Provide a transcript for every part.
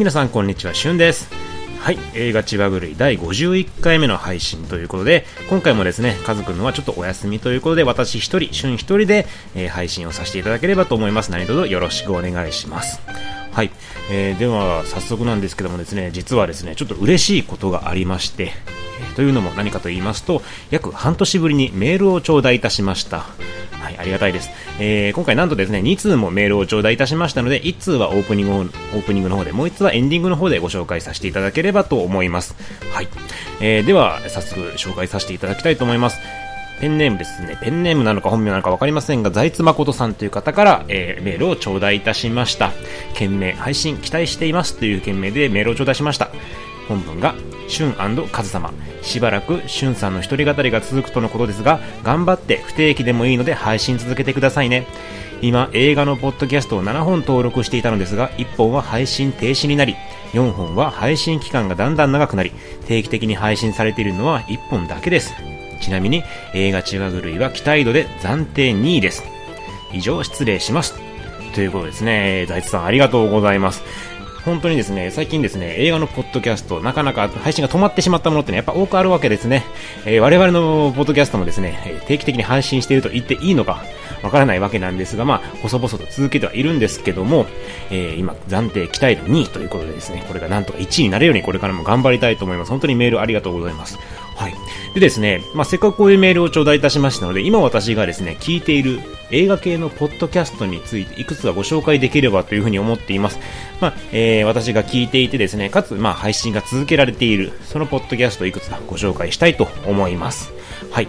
皆さんこんにちは、しゅんです。はい、映画千葉狂い第51回目の配信ということで、今回もですね、カズくんのはちょっとお休みということで、私一人、しゅん一人で、えー配信をさせていただければと思います。何卒よろしくお願いします。はい、えーでは早速なんですけどもですね、実はですね、ちょっと嬉しいことがありまして、えーというのも何かと言いますと、約半年ぶりにメールを頂戴いたしました。はい、ありがたいです。えー今回なんとですね、2通もメールを頂戴いたしましたので、1通はオープニングのオープニングの方で、もう1通はエンディングの方でご紹介させていただければと思います。はい。えーでは、早速紹介させていただきたいと思います。ペンネームですね。ペンネームなのか本名なのかわかりませんが、財津誠さんという方から、えーメールを頂戴いたしました。件名、配信期待していますという件名でメールを頂戴しました。本文が、シュンカズ様。しばらくシュンさんの一人語りが続くとのことですが、頑張って不定期でもいいので配信続けてくださいね。今、映画のポッドキャストを7本登録していたのですが、1本は配信停止になり、4本は配信期間がだんだん長くなり、定期的に配信されているのは1本だけです。ちなみに、映画千葉狂いは期待度で暫定2位です。以上、失礼します。ということですね。財津さん、ありがとうございます。本当にですね、最近ですね、映画のポッドキャスト、なかなか配信が止まってしまったものってね、やっぱ多くあるわけですね。えー我々のポッドキャストもですね、定期的に配信していると言っていいのか、わからないわけなんですが、まあ、細々と続けてはいるんですけども、えー今、暫定期待度2位ということでですね、これがなんとか1位になるようにこれからも頑張りたいと思います。本当にメールありがとうございます。はい。でですね、まあ、せっかくこういうメールを頂戴いたしましたので、今私がですね、聞いている映画系のポッドキャストについていくつかご紹介できればというふうに思っています。まあ、えー私が聞いていてですね、かつ、まあ、配信が続けられている、そのポッドキャストをいくつかご紹介したいと思います。はい。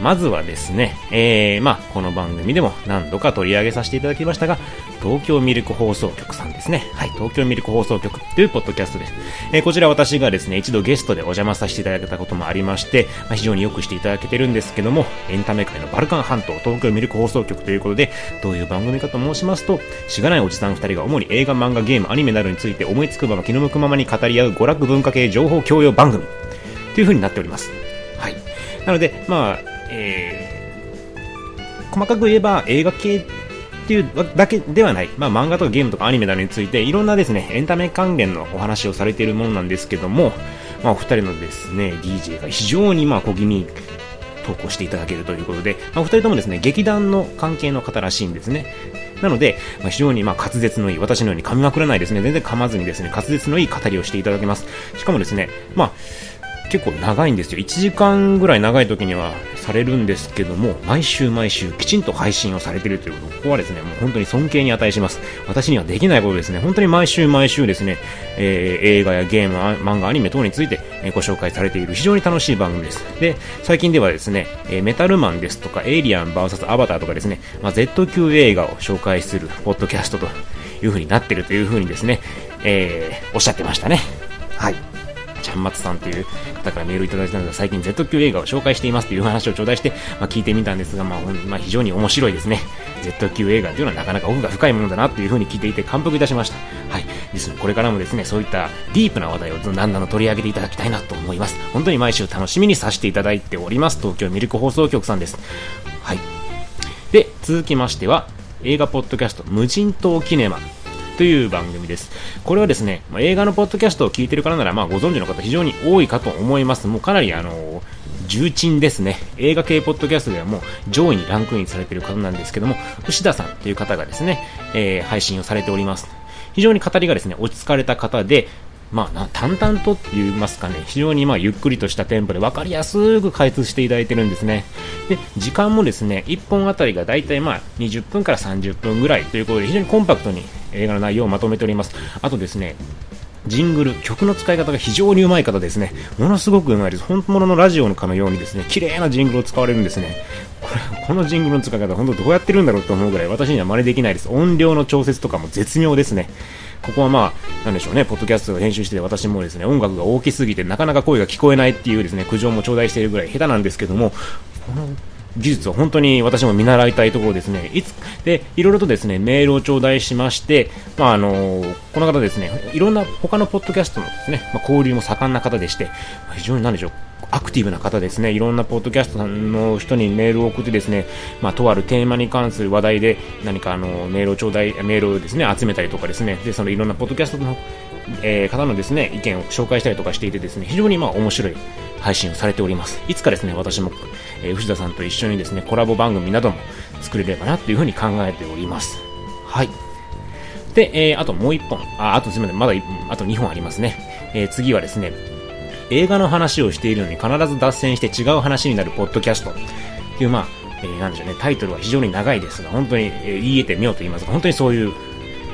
まずはですね、えー、まあ、この番組でも何度か取り上げさせていただきましたが、東京ミルク放送局さんですね。はい、東京ミルク放送局というポッドキャストです。えーこちら私がですね、一度ゲストでお邪魔させていただいたこともありまして、まあ、非常によくしていただけてるんですけども、エンタメ界のバルカン半島東京ミルク放送局ということで、どういう番組かと申しますと、しがないおじさん二人が主に映画、漫画、ゲーム、アニメなどについて思いつくまま気の向くままに語り合う娯楽文化系情報共有番組という風になっております。はい。なので、まあ、えー細かく言えば映画系っていうだけではない、まあ、漫画とかゲームとかアニメなどについていろんなですねエンタメ関連のお話をされているものなんですけども、まあ、お二人のですね DJ が非常にまあ小気味投稿していただけるということで、まあ、お二人ともですね劇団の関係の方らしいんですね。なので、まあ、非常にまあ滑舌のいい私のように噛みまくらないですね全然噛まずにですね滑舌のいい語りをしていただけます。しかもですねまあ結構長いんですよ。1時間ぐらい長い時にはされるんですけども毎週毎週きちんと配信をされているということここはですねもう本当に尊敬に値します。私にはできないことですね。本当に毎週毎週ですね、えー映画やゲーム漫画アニメ等について、ご紹介されている非常に楽しい番組です。で最近ではですね、えメタルマンですとかエイリアン VS アバターとかですね、まあ、Z 級映画を紹介するポッドキャストという風になっているという風にですね、えーおっしゃってましたね。はい。ちゃんまつさんという方からメールいただいたので、最近 Z 級映画を紹介していますという話を頂戴して、まあ、聞いてみたんですが、まあ、まあ、非常に面白いですね。Z 級映画というのはなかなか奥が深いものだなというふうに聞いていて感服いたしました。はい。ですので、これからもですね、そういったディープな話題をだんだん取り上げていただきたいなと思います。本当に毎週楽しみにさせていただいております。東京ミルク放送局さんです。はい。で、続きましては、映画ポッドキャスト、無人島キネマ。という番組です。これはですね、まあ映画のポッドキャストを聞いてる方なら、まあ、ご存知の方非常に多いかと思います。もうかなりあの重鎮ですね。映画系ポッドキャストではもう上位にランクインされている方なんですけども、牛田さんという方がですね、えー配信をされております。非常に語りがですね、落ち着かれた方で、まあ、淡々とって言いますかね、非常にまあゆっくりとしたテンポで分かりやすく解説していただいてるんですね。で、時間もですね、1本あたりがだいたいまあ20分から30分ぐらいということで、非常にコンパクトに映画の内容をまとめております。あとですね、ジングル、曲の使い方が非常にうまい方ですね。ものすごくうまいです。本物のラジオのかのようにですね、綺麗なジングルを使われるんですね。これ、このジングルの使い方、本当どうやってるんだろうと思うぐらい私には真似できないです。音量の調節とかも絶妙ですね。ここはまあ、なんでしょうね、ポッドキャストを編集してて私もですね、音楽が大きすぎてなかなか声が聞こえないっていうですね、苦情も頂戴しているぐらい下手なんですけども、この技術は本当に私も見習いたいところですね。いつでいろいろとですねメールを頂戴しまして、まああのこの方ですねいろんな他のポッドキャストのですね、まあ、交流も盛んな方でして、まあ非常に何でしょうアクティブな方ですね、いろんなポッドキャストの人にメールを送ってですね、まあ、とあるテーマに関する話題で何かあのメールを頂戴、メールをですね、集めたりとかですね、で、そのいろんなポッドキャストのえー、方のですね、意見を紹介したりとかしていてですね、非常にまあ面白い配信をされております。いつかですね、私も、えー、藤田さんと一緒にですね、コラボ番組なども作れればなというふうに考えております。はい。で、えー、あともう一本、あ、あとすみません、まだ、あと2本ありますね。えー、次はですね、映画の話をしているのに必ず脱線して違う話になるポッドキャストっていう、まあ、えー、なんでしょうね、タイトルは非常に長いですが、本当に、えー、言い得てみようと言いますか、本当にそういう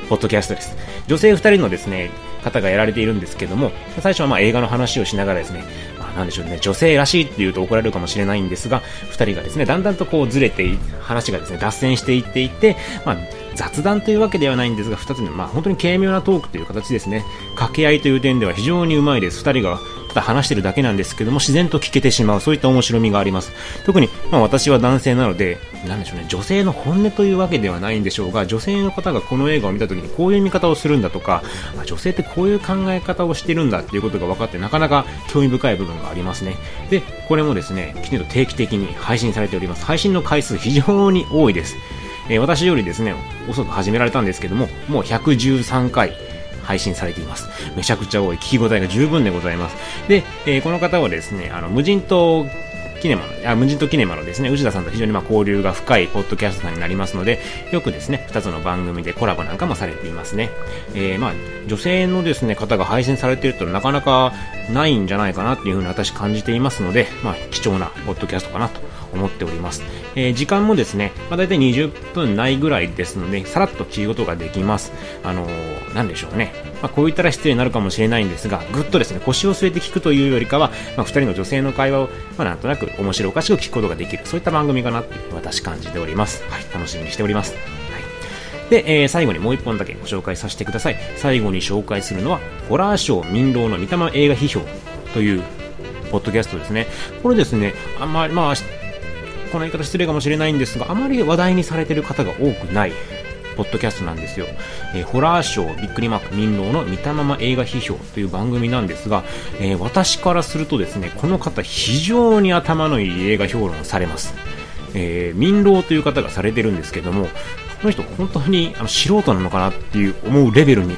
ポッドキャストです。女性2人のですね、方がやられているんですけども、最初はまあ映画の話をしながらですね、まあ、なんでしょうね、女性らしいって言うと怒られるかもしれないんですが、2人がですね、だんだんとこうずれて、話がですね、脱線していっていて、まあ、雑談というわけではないんですが、2つの、まあ、本当に軽妙なトークという形ですね。掛け合いという点では非常にうまいです。2人がた話してるだけなんですけども、自然と聞けてしまう、そういった面白みがあります。特に、まあ、私は男性なので、なんでしょうね、女性の本音というわけではないんでしょうが、女性の方がこの映画を見た時にこういう見方をするんだとか、まあ、女性ってこういう考え方をしてるんだっていうことが分かって、なかなか興味深い部分がありますね。で、これもですね、きちんと定期的に配信されております。配信の回数非常に多いです。えー、私よりですね、遅く始められたんですけども、もう113回配信されています。めちゃくちゃ多い。聞き応えが十分でございます。で、えー、この方はですね、あの、無人島キネマの、あ、無人島キネマのですね、内田さんと非常にまあ交流が深いポッドキャストさんになりますので、よくですね、二つの番組でコラボなんかもされていますね。えー、まあ、女性のですね、方が配信されているとなかなかないんじゃないかなっていうふうに私感じていますので、まあ、貴重なポッドキャストかなと思っております。えー、時間もですね、まあ、大体20分ないぐらいですので、さらっと聞くことができます。あのー、なんでしょうね。まあ、こう言ったら失礼になるかもしれないんですが、ぐっとですね、腰を据えて聞くというよりかは、まあ、二人の女性の会話を、まあ、なんとなく面白おかしく聞くことができる、そういった番組かなって私感じております。はい、楽しみにしております。で、えー、最後にもう一本だけご紹介させてください。最後に紹介するのは、ホラーショー民謡の見た映画批評というポッドキャストですね。これですね、あんまり、まあ、この言い方失礼かもしれないんですが、あまり話題にされてる方が多くないポッドキャストなんですよ。えー、ホラーショーびっくりマーク民謡の見たまま映画批評という番組なんですが、えー、私からするとですね、この方非常に頭のいい映画評論をされます。えー、民謡という方がされてるんですけども、この人本当にあの素人なのかなっていう思うレベルに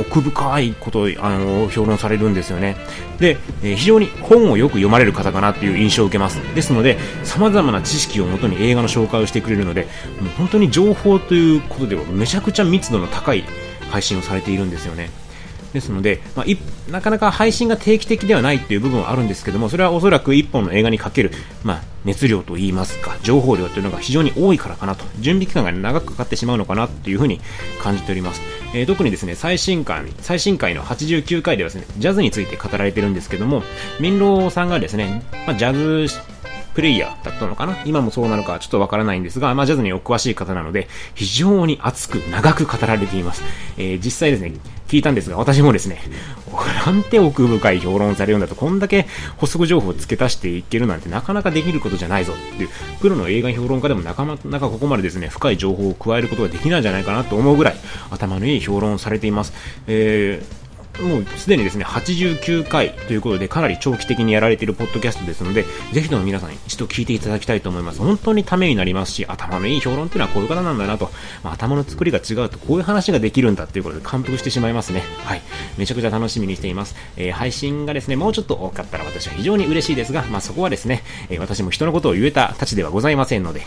奥深いことをあの評論されるんですよね。で、えー、非常に本をよく読まれる方かなという印象を受けます。ですので、さまざまな知識をもとに映画の紹介をしてくれるので、もう本当に情報ということではめちゃくちゃ密度の高い配信をされているんですよね。ですので、まあ、なかなか配信が定期的ではないっていう部分はあるんですけども、それはおそらく1本の映画にかける、まあ、熱量といいますか、情報量というのが非常に多いからかなと、準備期間が長くかかってしまうのかなというふうに感じております。えー、特にですね、最新回、最新回の89回ではですね、ジャズについて語られてるんですけども、民郎さんがですね、まあ、ジャズプレイヤーだったのかな？今もそうなのかちょっとわからないんですが、まあ、ジャズにお詳しい方なので、非常に熱く長く語られています。えー、実際ですね、聞いたんですが、私もですね、なんて奥深い評論されるんだと、こんだけ補足情報を付け足していけるなんてなかなかできることじゃないぞっていう、プロの映画評論家でもなかなかここまでですね、深い情報を加えることができないんじゃないかなと思うぐらい、頭のいい評論をされています。えーもうすでにですね、89回ということで、かなり長期的にやられているポッドキャストですので、ぜひとも皆さん一度聞いていただきたいと思います。本当にためになりますし、頭のいい評論っていうのはこういう方なんだなと、まあ、頭の作りが違うとこういう話ができるんだっていうことで感服してしまいますね。はい。めちゃくちゃ楽しみにしています。えー、配信がですね、もうちょっと多かったら私は非常に嬉しいですが、まあ、そこはですね、えー、私も人のことを言えたたちではございませんので、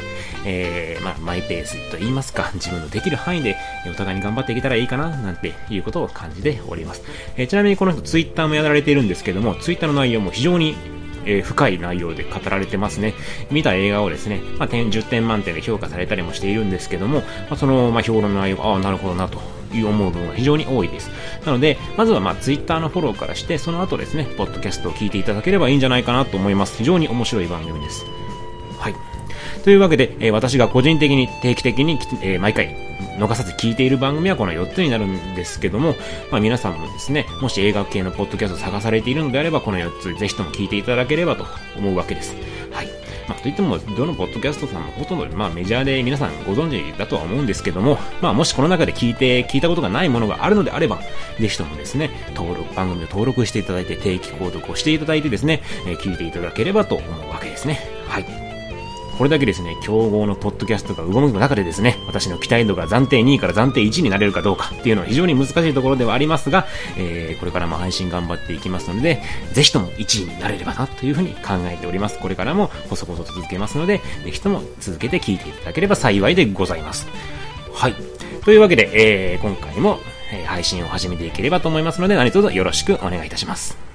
えー、まあ、マイペースと言いますか、自分のできる範囲でお互いに頑張っていけたらいいかな、なんていうことを感じております。えちなみにこの人ツイッターもやられているんですけども、ツイッターの内容も非常にえー、深い内容で語られてますね。見た映画をですね、まあ、点10点満点で評価されたりもしているんですけども、まあ、その、まあ、評論の内容が、ああ、なるほどなという思う部分が非常に多いです。なので、まずはまあ、ツイッターのフォローからして、その後ですね、ポッドキャストを聞いていただければいいんじゃないかなと思います。非常に面白い番組です。はい。というわけで、えー、私が個人的に定期的に、えー、毎回逃さず聞いている番組はこの4つになるんですけども、まあ、皆さんもですね、もし映画系のポッドキャストを探されているのであれば、この4つぜひとも聞いていただければと思うわけです。はい。まあ、といっても、どのポッドキャストさんもほとんど、まあ、メジャーで皆さんご存知だとは思うんですけども、まあ、もしこの中で聞いて、聞いたことがないものがあるのであれば、ぜひともですね、登録、番組を登録していただいて、定期購読をしていただいてですね、えー、聞いていただければと思うわけですね。はい。これだけですね、競合のポッドキャストが動く中でですね、私の期待度が暫定2位から暫定1位になれるかどうかっていうのは非常に難しいところではありますが、えー、これからも配信頑張っていきますので、ぜひとも1位になれればなというふうに考えております。これからも細々と続けますので、ぜひとも続けて聞いていただければ幸いでございます。はい。というわけで、えー、今回も、配信を始めていければと思いますので、何卒よろしくお願いいたします。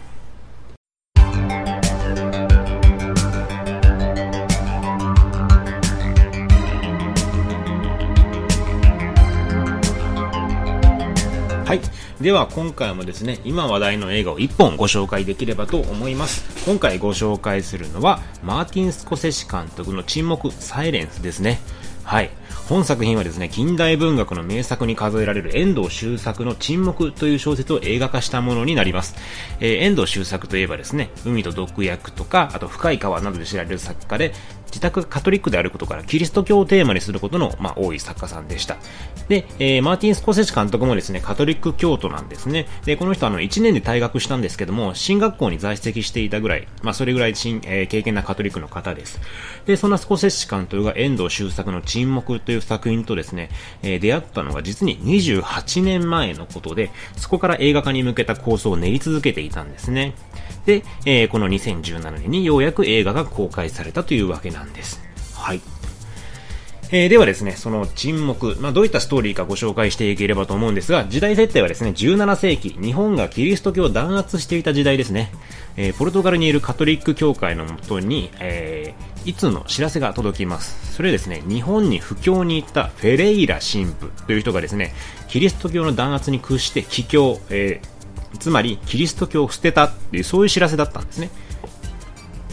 はい。では今回もですね、今話題の映画を1本ご紹介できればと思います。今回ご紹介するのは、マーティン・スコセッシ監督の沈黙、サイレンスですね。はい。本作品はですね、近代文学の名作に数えられる遠藤周作の沈黙という小説を映画化したものになります。えー、遠藤周作といえばですね、海と毒薬とか、あと深い川などで知られる作家で、自宅カトリックであることからキリスト教をテーマにすることの、まあ、多い作家さんでした。で、えー、マーティン・スコセッチ監督もですね、カトリック教徒なんですね。で、この人あの、1年で退学したんですけども、進学校に在籍していたぐらい、まあ、それぐらいえー、経験なカトリックの方です。で、そんなスコセッチ監督が遠藤周作の沈黙という作品とですね、えー、出会ったのが実に28年前のことで、そこから映画化に向けた構想を練り続けていたんですね。で、えー、この2017年にようやく映画が公開されたというわけなんです。はい。えー、ではですね、その沈黙、まあ、どういったストーリーかご紹介していければと思うんですが、時代設定はですね、17世紀、日本がキリスト教を弾圧していた時代ですね。えー、ポルトガルにいるカトリック教会のもとに、えー、いつの知らせが届きます。それですね、日本に布教に行ったフェレイラ神父という人がですね、キリスト教の弾圧に屈して帰教、えー、つまりキリスト教を捨てたっていう、そういう知らせだったんですね。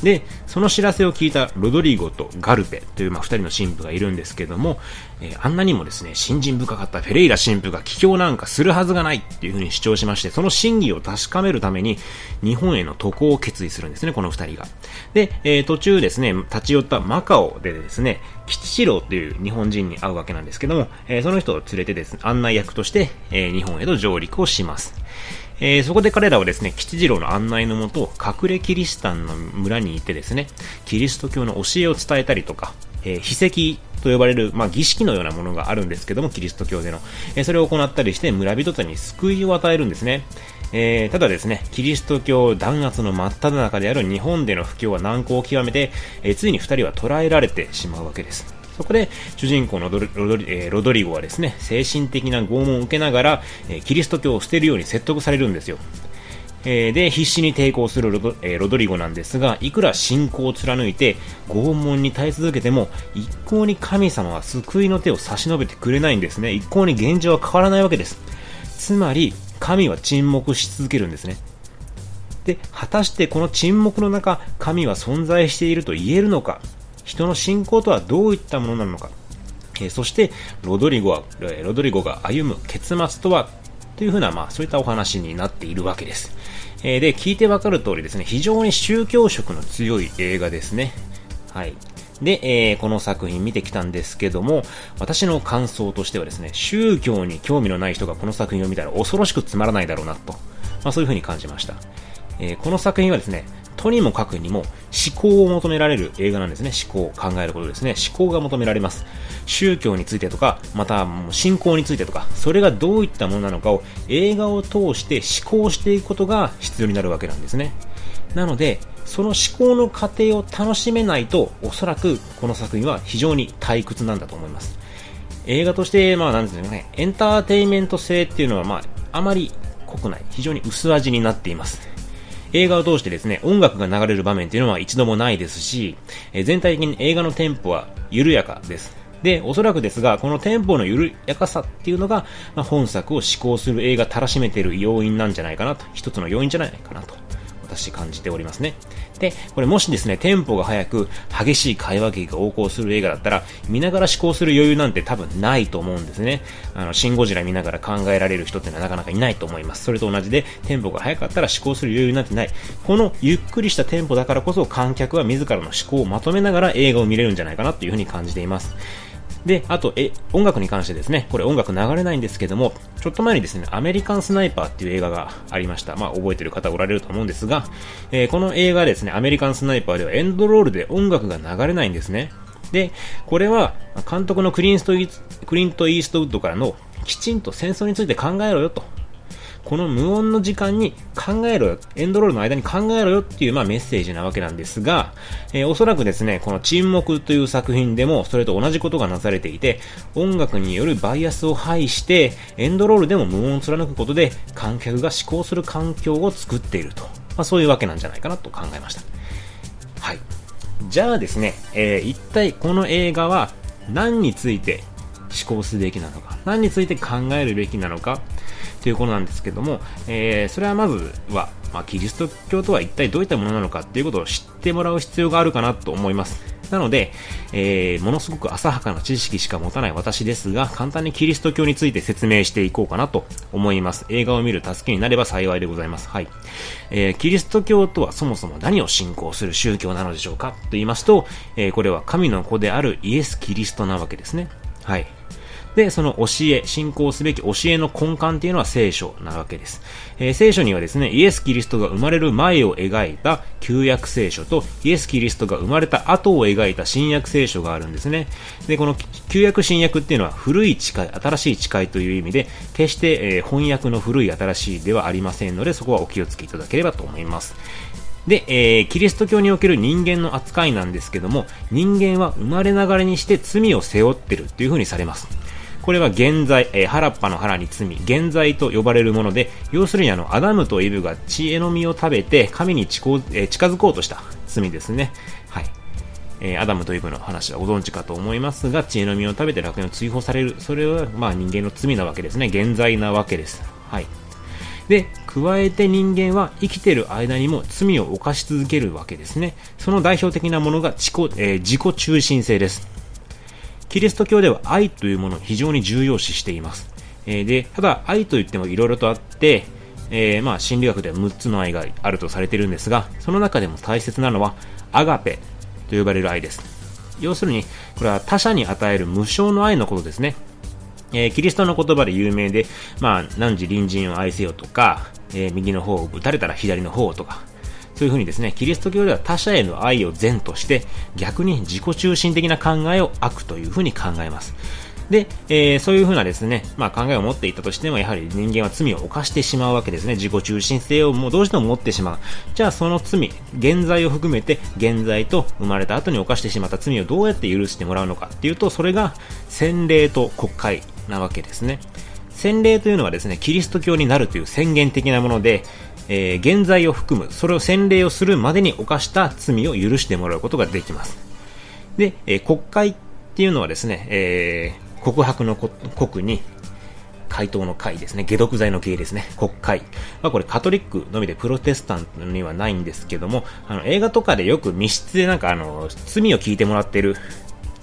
で、その知らせを聞いたロドリゴとガルペという、まあ、二人の神父がいるんですけども、えー、あんなにもですね、信心深かったフェレイラ神父が帰郷なんかするはずがないっていうふうに主張しまして、その真偽を確かめるために、日本への渡航を決意するんですね、この二人が。で、えー、途中ですね、立ち寄ったマカオでですね、吉四郎っていう日本人に会うわけなんですけども、えー、その人を連れてですね、案内役として、え日本へと上陸をします。えー、そこで彼らはですね、吉次郎の案内のもと、隠れキリシタンの村にいてですね、キリスト教の教えを伝えたりとか、えー、秘跡と呼ばれる、まあ、儀式のようなものがあるんですけども、キリスト教での。えー、それを行ったりして、村人たちに救いを与えるんですね。えー、ただですね、キリスト教弾圧の真っ只中である日本での布教は難航を極めて、え、ついに二人は捕らえられてしまうわけです。そこで主人公のロドリ,、え、ロドリゴはですね、精神的な拷問を受けながら、え、キリスト教を捨てるように説得されるんですよ。え、で、必死に抵抗するロド,、え、ロドリゴなんですが、いくら信仰を貫いて拷問に耐え続けても、一向に神様は救いの手を差し伸べてくれないんですね。一向に現状は変わらないわけです。つまり、神は沈黙し続けるんですね。で、果たしてこの沈黙の中、神は存在していると言えるのか人の信仰とはどういったものなのか、え、そしてロドリゴは、ロドリゴが歩む結末とはというふうな、まあ、そういったお話になっているわけです。えー、で、聞いてわかる通りですね、非常に宗教色の強い映画ですね。はい。で、えー、この作品見てきたんですけども、私の感想としてはですね、宗教に興味のない人がこの作品を見たら恐ろしくつまらないだろうなと、まあ、そういうふうに感じました。えー、この作品はですね、とにもかくにも思考を求められる映画なんですね。思考を、考えることですね。思考が求められます。宗教についてとか、また信仰についてとか、それがどういったものなのかを映画を通して思考していくことが必要になるわけなんですね。なので、その思考の過程を楽しめないと、おそらくこの作品は非常に退屈なんだと思います。映画として、まあなんですかね、エンターテインメント性っていうのはまあ、あまり濃くない、非常に薄味になっています。映画を通してですね、音楽が流れる場面っていうのは一度もないですし、え全体的に映画のテンポは緩やかです。で、おそらくですが、このテンポの緩やかさっていうのが、まあ、本作を思考する映画たらしめている要因なんじゃないかなと、一つの要因じゃないかなと私感じておりますね。で、これもしですね、テンポが速く、激しい会話劇が横行する映画だったら、見ながら思考する余裕なんて多分ないと思うんですね。あの、シンゴジラ見ながら考えられる人ってのはなかなかいないと思います。それと同じで、テンポが速かったら思考する余裕なんてない。このゆっくりしたテンポだからこそ、観客は自らの思考をまとめながら映画を見れるんじゃないかなというふうに感じています。で、あと、え、音楽に関してですね、これ音楽流れないんですけども、ちょっと前にですね、アメリカンスナイパーっていう映画がありました。まあ、覚えてる方おられると思うんですが、えー、この映画ですね、アメリカンスナイパーではエンドロールで音楽が流れないんですね。で、これは監督のクリンストイクリント・イーストウッドからのきちんと戦争について考えろよと。この無音の時間に考えろよ、エンドロールの間に考えろよっていう、まあ、メッセージなわけなんですが、えー、おそらくですね、この沈黙という作品でもそれと同じことがなされていて、音楽によるバイアスを排して、エンドロールでも無音を貫くことで観客が思考する環境を作っていると。まあ、そういうわけなんじゃないかなと考えました。はい。じゃあですね、えー、一体この映画は何について思考すべきなのか、何について考えるべきなのか、ということなんですけども、えー、それはまずは、まあ、キリスト教とは一体どういったものなのかっていうことを知ってもらう必要があるかなと思います。なので、えー、ものすごく浅はかな知識しか持たない私ですが、簡単にキリスト教について説明していこうかなと思います。映画を見る助けになれば幸いでございます。はい。えー、キリスト教とはそもそも何を信仰する宗教なのでしょうかと言いますと、えー、これは神の子であるイエス・キリストなわけですね。はい。で、その教え、信仰すべき教えの根幹っていうのは聖書なわけです。えー、聖書にはですね、イエス・キリストが生まれる前を描いた旧約聖書と、イエス・キリストが生まれた後を描いた新約聖書があるんですね。で、この旧約新約っていうのは古い誓い、新しい誓いという意味で、決して、えー、翻訳の古い新しいではありませんので、そこはお気をつけいただければと思います。で、えー、キリスト教における人間の扱いなんですけども、人間は生まれながらにして罪を背負ってるっていう風にされます。これは現在、えー、原っぱの腹に罪、現在と呼ばれるもので、要するにあの、アダムとイブが知恵の実を食べて、神に近,、えー、近づこうとした罪ですね。はい。えー、アダムとイブの話はご存知かと思いますが、知恵の実を食べて楽園を追放される。それは、まあ人間の罪なわけですね。現在なわけです。はい。で、加えて人間は生きてる間にも罪を犯し続けるわけですね。その代表的なものが自己,、えー、自己中心性です。キリスト教では愛というものを非常に重要視しています。えー、で、ただ愛といっても色々とあって、えー、まあ心理学では6つの愛があるとされているんですが、その中でも大切なのはアガペと呼ばれる愛です。要するに、これは他者に与える無償の愛のことですね。えー、キリストの言葉で有名で、まあ、何時隣人を愛せよとか、えー、右の方を打たれたら左の方とか、そういうふうにですね、キリスト教では他者への愛を善として、逆に自己中心的な考えを悪というふうに考えます。で、えー、そういうふうなですね、まあ考えを持っていたとしても、やはり人間は罪を犯してしまうわけですね。自己中心性をもうどうしても持ってしまう。じゃあその罪、現在を含めて、現在と生まれた後に犯してしまった罪をどうやって許してもらうのかっていうと、それが洗礼と国会なわけですね。洗礼というのはですね、キリスト教になるという宣言的なもので、えー、現在を含む、それを洗礼をするまでに犯した罪を許してもらうことができます。で、えー、国会っていうのはですね、えー、告白の国に、回答の会ですね。解毒剤の系ですね。国会。まあこれカトリックのみでプロテスタントにはないんですけども、あの映画とかでよく密室でなんかあの、罪を聞いてもらってる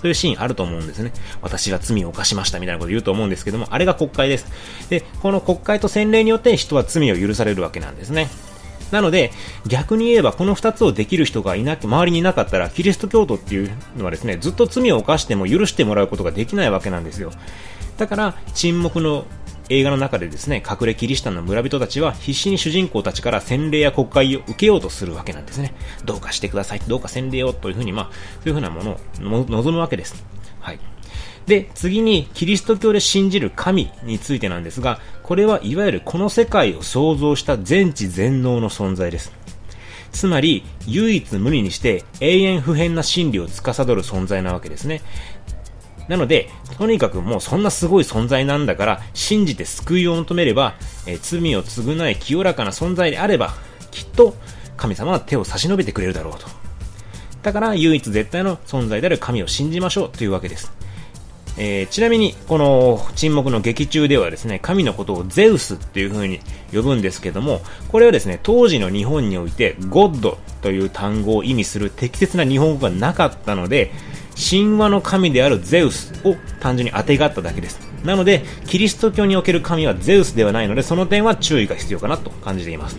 そういうシーンあると思うんですね。私は罪を犯しましたみたいなこと言うと思うんですけども、あれが国会です。で、この国会と洗礼によって人は罪を許されるわけなんですね。なので、逆に言えばこの2つをできる人がいなく、周りにいなかったら、キリスト教徒っていうのはですね、ずっと罪を犯しても許してもらうことができないわけなんですよ。だから、沈黙の映画の中でですね、隠れキリシタンの村人たちは必死に主人公たちから洗礼や国会を受けようとするわけなんですね。どうかしてください、どうか洗礼をというふうに、まあ、そういうふうなものを望むわけです。はい。で、次に、キリスト教で信じる神についてなんですが、これはいわゆるこの世界を創造した全知全能の存在です。つまり、唯一無二にして永遠不変な真理を司る存在なわけですね。なので、とにかくもうそんなすごい存在なんだから、信じて救いを求めれば、えー、罪を償い清らかな存在であれば、きっと神様は手を差し伸べてくれるだろうと。だから唯一絶対の存在である神を信じましょうというわけです。えー、ちなみに、この沈黙の劇中ではですね、神のことをゼウスっていう風に呼ぶんですけども、これはですね、当時の日本において、ゴッドという単語を意味する適切な日本語がなかったので、神話の神であるゼウスを単純に当てがっただけです。なので、キリスト教における神はゼウスではないので、その点は注意が必要かなと感じています。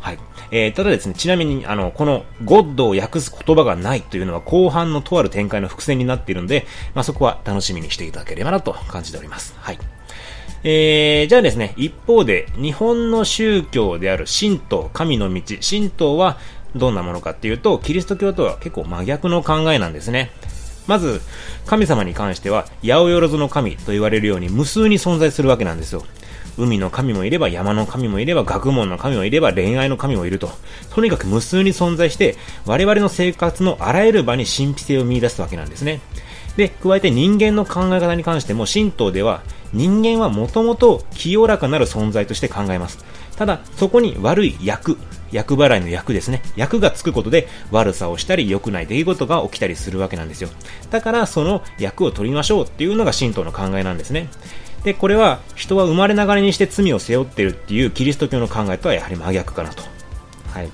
はい。えー、ただですね、ちなみに、あの、この、ゴッドを訳す言葉がないというのは後半のとある展開の伏線になっているので、まあ、そこは楽しみにしていただければなと感じております。はい。えー、じゃあですね、一方で、日本の宗教である神道、神の道、神道はどんなものかっていうと、キリスト教とは結構真逆の考えなんですね。まず、神様に関しては、八百万の神と言われるように無数に存在するわけなんですよ。海の神もいれば山の神もいれば学問の神もいれば恋愛の神もいると。とにかく無数に存在して我々の生活のあらゆる場に神秘性を見出すわけなんですね。で、加えて人間の考え方に関しても神道では人間はもともと清らかなる存在として考えます。ただ、そこに悪い役、役払いの役ですね。役がつくことで悪さをしたり良くない出来事が起きたりするわけなんですよ。だからその役を取りましょうっていうのが神道の考えなんですね。で、これは人は生まれながらにして罪を背負ってるっていうキリスト教の考えとはやはり真逆かなと。はい。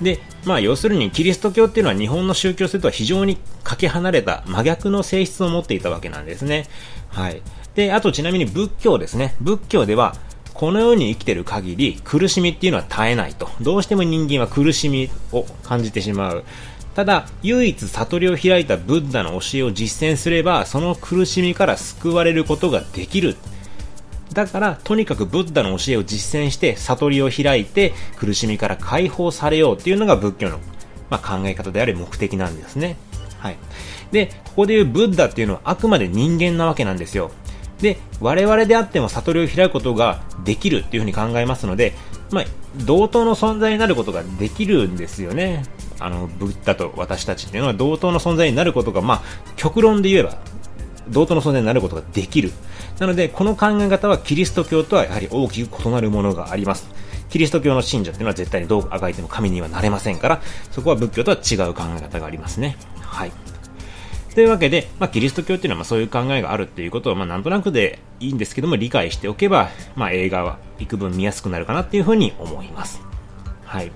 で、まあ要するにキリスト教っていうのは日本の宗教性とは非常にかけ離れた真逆の性質を持っていたわけなんですね。はい。で、あとちなみに仏教ですね。仏教ではこの世に生きてる限り苦しみっていうのは絶えないと。どうしても人間は苦しみを感じてしまう。ただ、唯一悟りを開いたブッダの教えを実践すれば、その苦しみから救われることができる。だから、とにかくブッダの教えを実践して、悟りを開いて、苦しみから解放されようっていうのが仏教の、まあ、考え方であり目的なんですね。はい。で、ここで言うブッダっていうのはあくまで人間なわけなんですよ。で、我々であっても悟りを開くことができるっていうふうに考えますので、まあ、同等の存在になることができるんですよね。あの、ブッダと私たちっていうのは同等の存在になることが、まあ、極論で言えば、同等の存在になることができる。なので、この考え方はキリスト教とはやはり大きく異なるものがあります。キリスト教の信者っていうのは絶対にどうあがいても神にはなれませんから、そこは仏教とは違う考え方がありますね。はい。というわけで、まあ、キリスト教っていうのはまあそういう考えがあるっていうことを、まあ、なんとなくでいいんですけども、理解しておけば、まあ、映画は幾分見やすくなるかなっていうふうに思います。はい。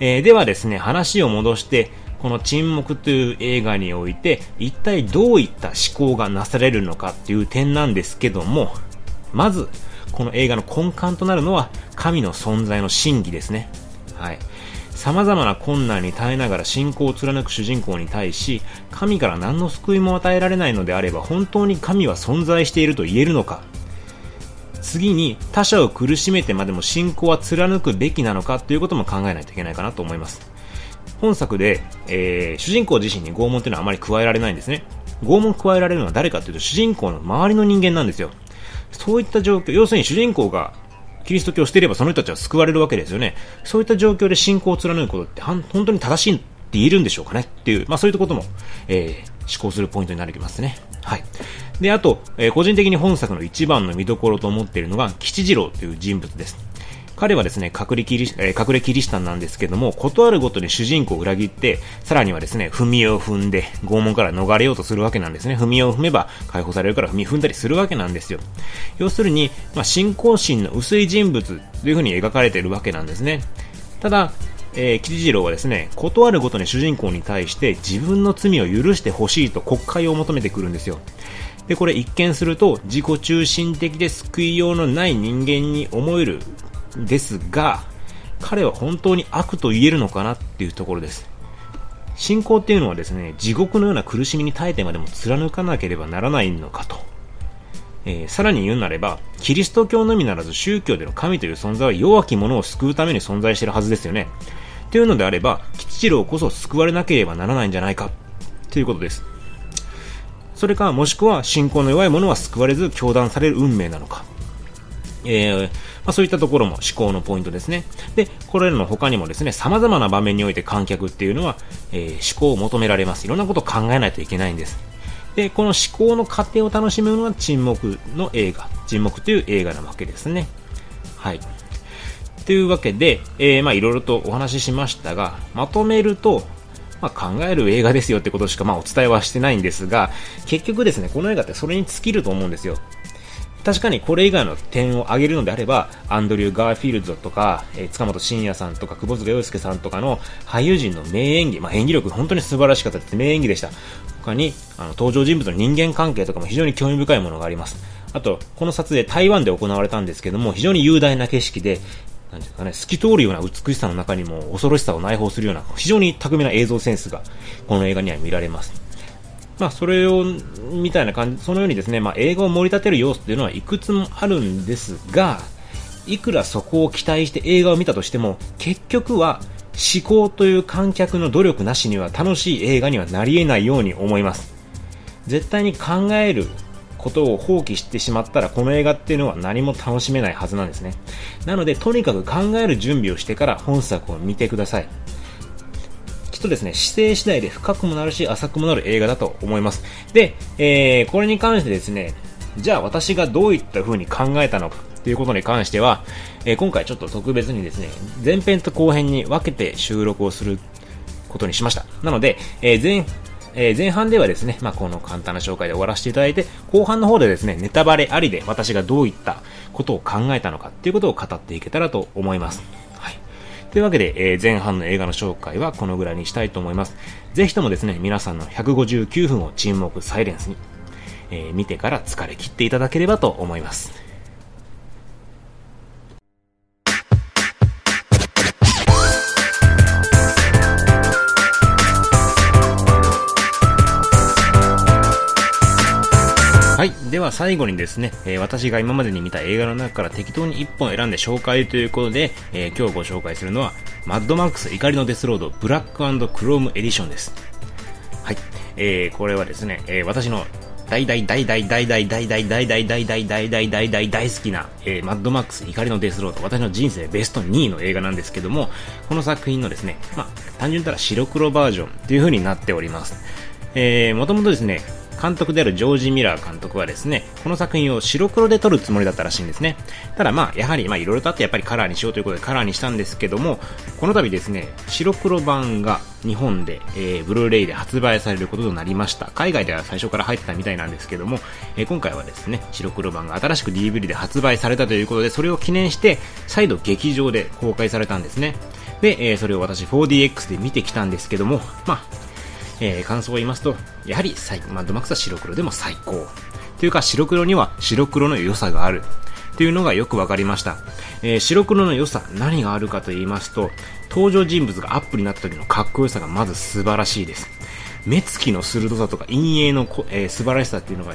えー、ではですね、話を戻して、この沈黙という映画において、一体どういった思考がなされるのかっていう点なんですけども、まず、この映画の根幹となるのは、神の存在の真偽ですね。はい。様々な困難に耐えながら信仰を貫く主人公に対し、神から何の救いも与えられないのであれば、本当に神は存在していると言えるのか次に他者を苦しめてまでも信仰は貫くべきなのかということも考えないといけないかなと思います。本作で、えー、主人公自身に拷問というのはあまり加えられないんですね。拷問加えられるのは誰かというと主人公の周りの人間なんですよ。そういった状況、要するに主人公がキリスト教を捨てればその人たちは救われるわけですよね。そういった状況で信仰を貫くことって本当に正しいって言えるんでしょうかね？っていう、まあそういったことも、えー、思考するポイントになりますね。はい。で、あと、えー、個人的に本作の一番の見どころと思っているのが、吉次郎という人物です。彼はですね、隠れキリ、え、隠れキリシタンなんですけども、断るごとに主人公を裏切って、さらにはですね、踏みを踏んで、拷問から逃れようとするわけなんですね。踏みを踏めば解放されるから踏み踏んだりするわけなんですよ。要するに、まあ、信仰心の薄い人物という風に描かれているわけなんですね。ただ、えー、吉次郎はですね、断るごとに主人公に対して自分の罪を許してほしいと国会を求めてくるんですよ。で、これ一見すると自己中心的で救いようのない人間に思えるですが、彼は本当に悪と言えるのかなっていうところです。信仰っていうのはですね、地獄のような苦しみに耐えてまでも貫かなければならないのかと。えー、さらに言うなれば、キリスト教のみならず宗教での神という存在は弱き者を救うために存在してるはずですよね。というのであれば、吉次郎こそ救われなければならないんじゃないか、ということです。それか、もしくは信仰の弱い者は救われず強断される運命なのか。えー、まあ、そういったところも思考のポイントですね。で、これらの他にもですね、様々な場面において観客っていうのは、えー、思考を求められます。いろんなことを考えないといけないんです。で、この思考の過程を楽しむのは沈黙の映画。沈黙という映画なわけですね。はい。というわけで、えー、まあいろいろとお話ししましたが、まとめると、まあ、考える映画ですよってことしかまあお伝えはしてないんですが、結局ですね、この映画ってそれに尽きると思うんですよ。確かにこれ以外の点を挙げるのであれば、アンドリュー・ガーフィールドとか、えー、塚本慎也さんとか、窪塚洋介さんとかの俳優陣の名演技、まあ、演技力本当に素晴らしかったです。名演技でした。他に、あの、登場人物の人間関係とかも非常に興味深いものがあります。あと、この撮影台湾で行われたんですけども、非常に雄大な景色で、なんですかね、透き通るような美しさの中にも恐ろしさを内包するような、非常に巧みな映像センスが、この映画には見られます。まあ、それを、みたいな感じ、そのようにですね、まあ、映画を盛り立てる要素っていうのはいくつもあるんですが、いくらそこを期待して映画を見たとしても、結局は、思考という観客の努力なしには楽しい映画にはなり得ないように思います。絶対に考えることを放棄してしまったらこの映画っていうのは何も楽しめないはずなんですね。なのでとにかく考える準備をしてから本作を見てください。とですね、姿勢次第で深くもなるし浅くもなる映画だと思います。で、えー、これに関してですね、じゃあ私がどういった風に考えたのかということに関しては、えー、今回ちょっと特別にですね、前編と後編に分けて収録をすることにしました。なので、えー、前、えー、前半ではですね、まあ、この簡単な紹介で終わらせていただいて、後半の方でですね、ネタバレありで私がどういったことを考えたのかっていうことを語っていけたらと思います。というわけで、えー、前半の映画の紹介はこのぐらいにしたいと思います。ぜひともですね、皆さんの159分を沈黙サイレンスに、えー、見てから疲れ切っていただければと思います。はい。では最後にですね、えー、私が今までに見た映画の中から適当に1本選んで紹介ということで、えー、今日ご紹介するのは、マッドマックス怒りのデスロードブラッククロームエディションです。はい。えー、これはですね、えー、私の大大大大大大大大大大大大大大大大大好きな、えー、マッドマックス怒りのデスロード、私の人生ベスト2位の映画なんですけども、この作品のですね、まあ、単純たら白黒バージョンっていう風になっております。えー、もともとですね、監督であるジョージ・ミラー監督はですね、この作品を白黒で撮るつもりだったらしいんですね。ただまあ、やはりまあいろいろとあってやっぱりカラーにしようということでカラーにしたんですけども、この度ですね、白黒版が日本で、えー、ブルーレイで発売されることとなりました。海外では最初から入ってたみたいなんですけども、えー、今回はですね、白黒版が新しく DVD で発売されたということで、それを記念して、再度劇場で公開されたんですね。で、えー、それを私 4DX で見てきたんですけども、まあ、えー、感想を言いますと、やはりマッドマックスは白黒でも最高。というか、白黒には白黒の良さがある。というのがよくわかりました。えー、白黒の良さ、何があるかと言いますと、登場人物がアップになった時のかっこよさがまず素晴らしいです。目つきの鋭さとか陰影の、えー、素晴らしさっていうのが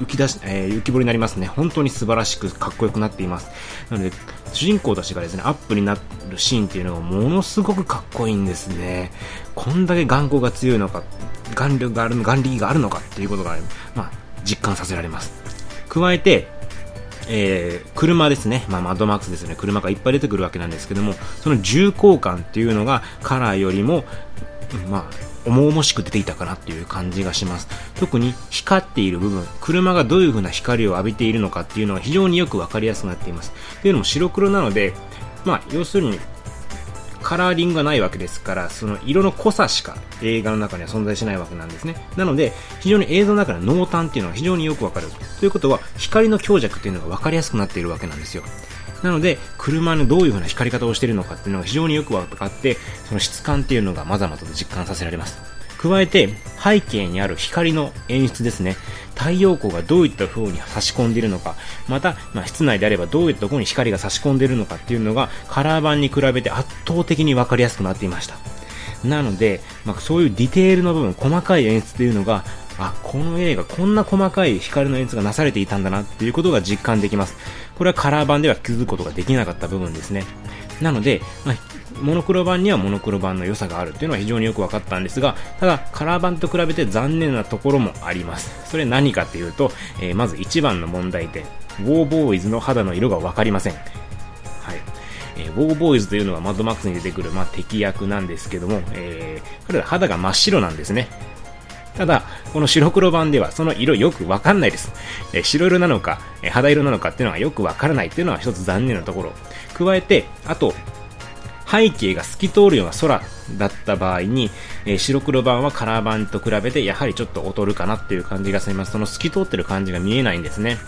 浮き出し、えー、浮き彫りになりますね。本当に素晴らしくかっこよくなっています。なので、主人公たちがですね、アップになるシーンっていうのがものすごくかっこいいんですね。こんだけ眼光が強いのか、眼力がある、眼力があるのかっていうことが、まあ、実感させられます。加えて、えー、車ですね、まあ、マッドマックスですね、車がいっぱい出てくるわけなんですけども、その重厚感っていうのがカラーよりも、まあ、重々しく出ていたかなっていう感じがします。特に光っている部分、車がどういう風な光を浴びているのかっていうのが非常によくわかりやすくなっています。というのも白黒なので、まあ、要するに、カラーリングがないわけですから、その色の濃さしか映画の中には存在しないわけなんですね。なので、非常に映像の中の濃淡っていうのが非常によくわかる。ということは、光の強弱っていうのがわかりやすくなっているわけなんですよ。なので、車のどういう風な光り方をしているのかっていうのが非常によくわかって、その質感っていうのがまざまざと実感させられます。加えて、背景にある光の演出ですね。太陽光がどういった風に差し込んでいるのか、また、まあ、室内であればどういったところに光が差し込んでいるのかっていうのが、カラー版に比べて圧倒的にわかりやすくなっていました。なので、まあ、そういうディテールの部分、細かい演出というのが、あ、この映画、こんな細かい光の演出がなされていたんだなっていうことが実感できます。これはカラー版では気づくことができなかった部分ですね。なので、まあ、モノクロ版にはモノクロ版の良さがあるっていうのは非常によく分かったんですが、ただ、カラー版と比べて残念なところもあります。それ何かっていうと、えー、まず一番の問題点、ウォーボーイズの肌の色が分かりません。はい。えー、ウォーボーイズというのはマッドマックスに出てくる、まあ、敵役なんですけども、えー、彼ら肌が真っ白なんですね。ただ、この白黒版ではその色よくわかんないです。え白色なのか、え肌色なのかっていうのがよくわからないっていうのは一つ残念なところ。加えて、あと、背景が透き通るような空だった場合に、えー、白黒版はカラー版と比べてやはりちょっと劣るかなっていう感じがします。その透き通ってる感じが見えないんですね。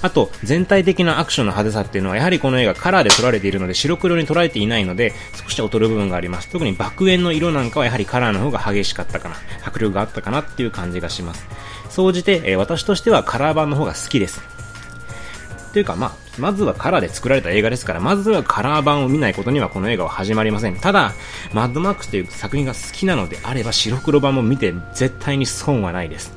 あと、全体的なアクションの派手さっていうのはやはりこの映画カラーで撮られているので白黒に撮られていないので少し劣る部分があります。特に爆炎の色なんかはやはりカラーの方が激しかったかな。迫力があったかなっていう感じがします。総じて、えー、私としてはカラー版の方が好きです。というか、まあ、まずはカラーで作られた映画ですから、まずはカラー版を見ないことにはこの映画は始まりません。ただ、マッドマックスという作品が好きなのであれば白黒版も見て絶対に損はないです。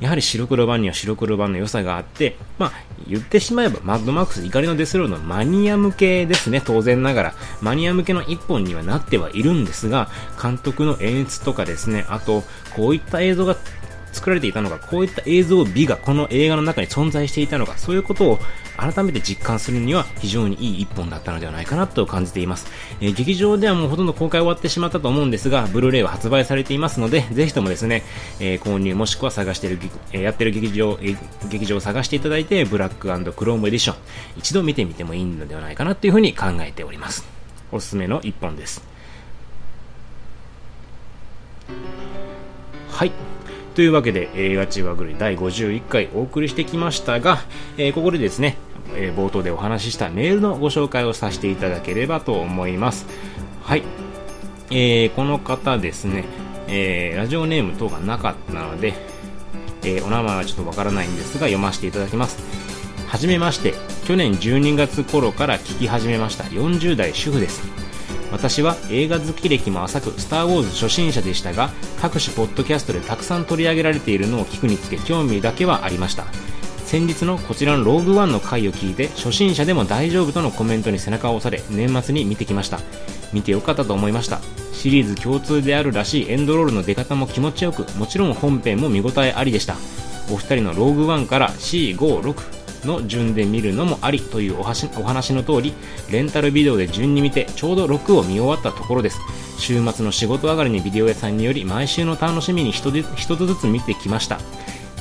やはり白黒版には白黒版の良さがあって、まあ、言ってしまえば、マッドマックス怒りのデスロードのマニア向けですね、当然ながら。マニア向けの一本にはなってはいるんですが、監督の演出とかですね、あと、こういった映像が作られていたのか、こういった映像美がこの映画の中に存在していたのか、そういうことを改めて実感するには非常にいい一本だったのではないかなと感じています。えー、劇場ではもうほとんど公開終わってしまったと思うんですが、ブルーレイは発売されていますので、ぜひともですね、えー、購入もしくは探してる、えー、やってる劇場、え劇場を探していただいて、ブラッククロームエディション、一度見てみてもいいのではないかなというふうに考えております。おすすめの一本です。はい。というわけで映画千葉ぐり第51回お送りしてきましたが、えー、ここでですね、えー、冒頭でお話ししたメールのご紹介をさせていただければと思います。はい。えー、この方ですね、えー、ラジオネーム等がなかったので、え、お名前はちょっとわからないんですが読ませていただきます。はじめまして、去年12月頃から聞き始めました40代主婦です。私は映画好き歴も浅く、スター・ウォーズ初心者でしたが、各種ポッドキャストでたくさん取り上げられているのを聞くにつけ興味だけはありました。先日のこちらのローグワンの回を聞いて、初心者でも大丈夫とのコメントに背中を押され、年末に見てきました。見てよかったと思いました。シリーズ共通であるらしいエンドロールの出方も気持ちよく、もちろん本編も見応えありでした。お二人のローグワンから C5、6、の順で見るのもありというお話の通り、レンタルビデオで順に見てちょうど6を見終わったところです。週末の仕事上がりにビデオ屋さんにより毎週の楽しみに一つずつ見てきました。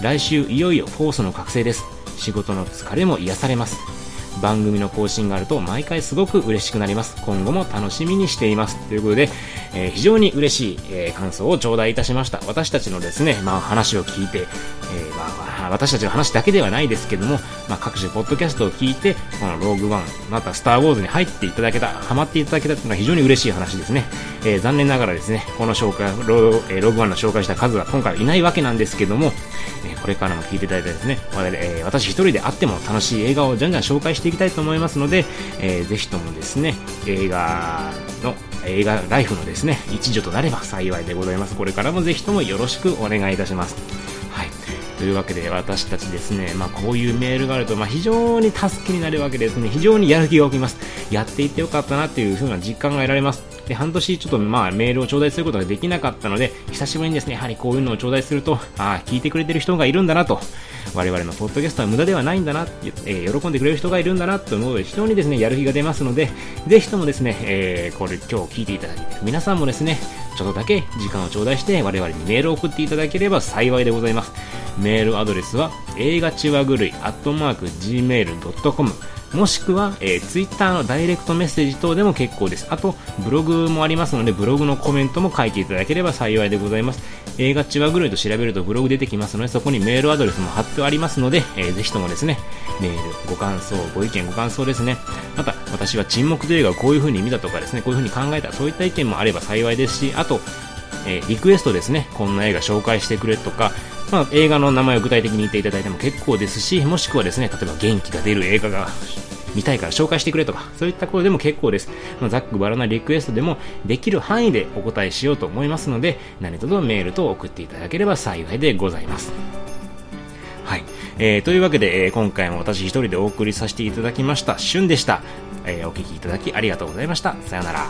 来週いよいよフォースの覚醒です。仕事の疲れも癒されます。番組の更新があると毎回すごく嬉しくなります。今後も楽しみにしています。ということで、えー、非常に嬉しい、えー、感想を頂戴いたしました。私たちのですね、まあ話を聞いて、えー、まあ、私たちの話だけではないですけども、まあ、各種ポッドキャストを聞いて、このローグワン、またスターウォーズに入っていただけた、ハマっていただけたというのは非常に嬉しい話ですね。えー、残念ながらですね、この紹介、ロー,、えー、ローグワンの紹介した数は今回いないわけなんですけども、え、これからも聞いていただいてですね、えー、私一人であっても楽しい映画をじゃんじゃん紹介していきたいと思いますので、えー、ぜひともですね、映画の、映画ライフのですね、一助となれば幸いでございます。これからもぜひともよろしくお願いいたします。はい。というわけで私たちですね、まあ、こういうメールがあると、まあ、非常に助けになるわけですね。非常にやる気が起きます。やっていってよかったなっていう風な実感が得られます。で、半年ちょっとまあメールを頂戴することができなかったので、久しぶりにですね、やはりこういうのを頂戴すると、ああ、聞いてくれてる人がいるんだなと、我々のポッドキャストは無駄ではないんだな、えー、喜んでくれる人がいるんだなと思うので、非常にですね、やる気が出ますので、ぜひともですね、えー、これ今日聞いていただいて皆さんもですね、ちょっとだけ時間を頂戴して我々にメールを送っていただければ幸いでございます。メールアドレスは映画ちわぐるいアットマーク gmail.com もしくは、えー、Twitter のダイレクトメッセージ等でも結構です。あと、ブログもありますので、ブログのコメントも書いていただければ幸いでございます。映画チワぐるいと調べるとブログ出てきますので、そこにメールアドレスも貼ってありますので、えー、ぜひともですね、メール、ご感想、ご意見、ご感想ですね。また、私は沈黙という映画をこういう風に見たとかですね、こういう風に考えた、そういった意見もあれば幸いですし、あと、えー、リクエストですね、こんな映画紹介してくれとか、まあ、映画の名前を具体的に言っていただいても結構ですし、もしくはですね、例えば元気が出る映画が見たいから紹介してくれとか、そういったことでも結構です。ざっくばらなリクエストでもできる範囲でお答えしようと思いますので、何卒メールと送っていただければ幸いでございます。はい。えー、というわけで、えー、今回も私一人でお送りさせていただきました、旬でした。えー、お聞きいただきありがとうございました。さよなら。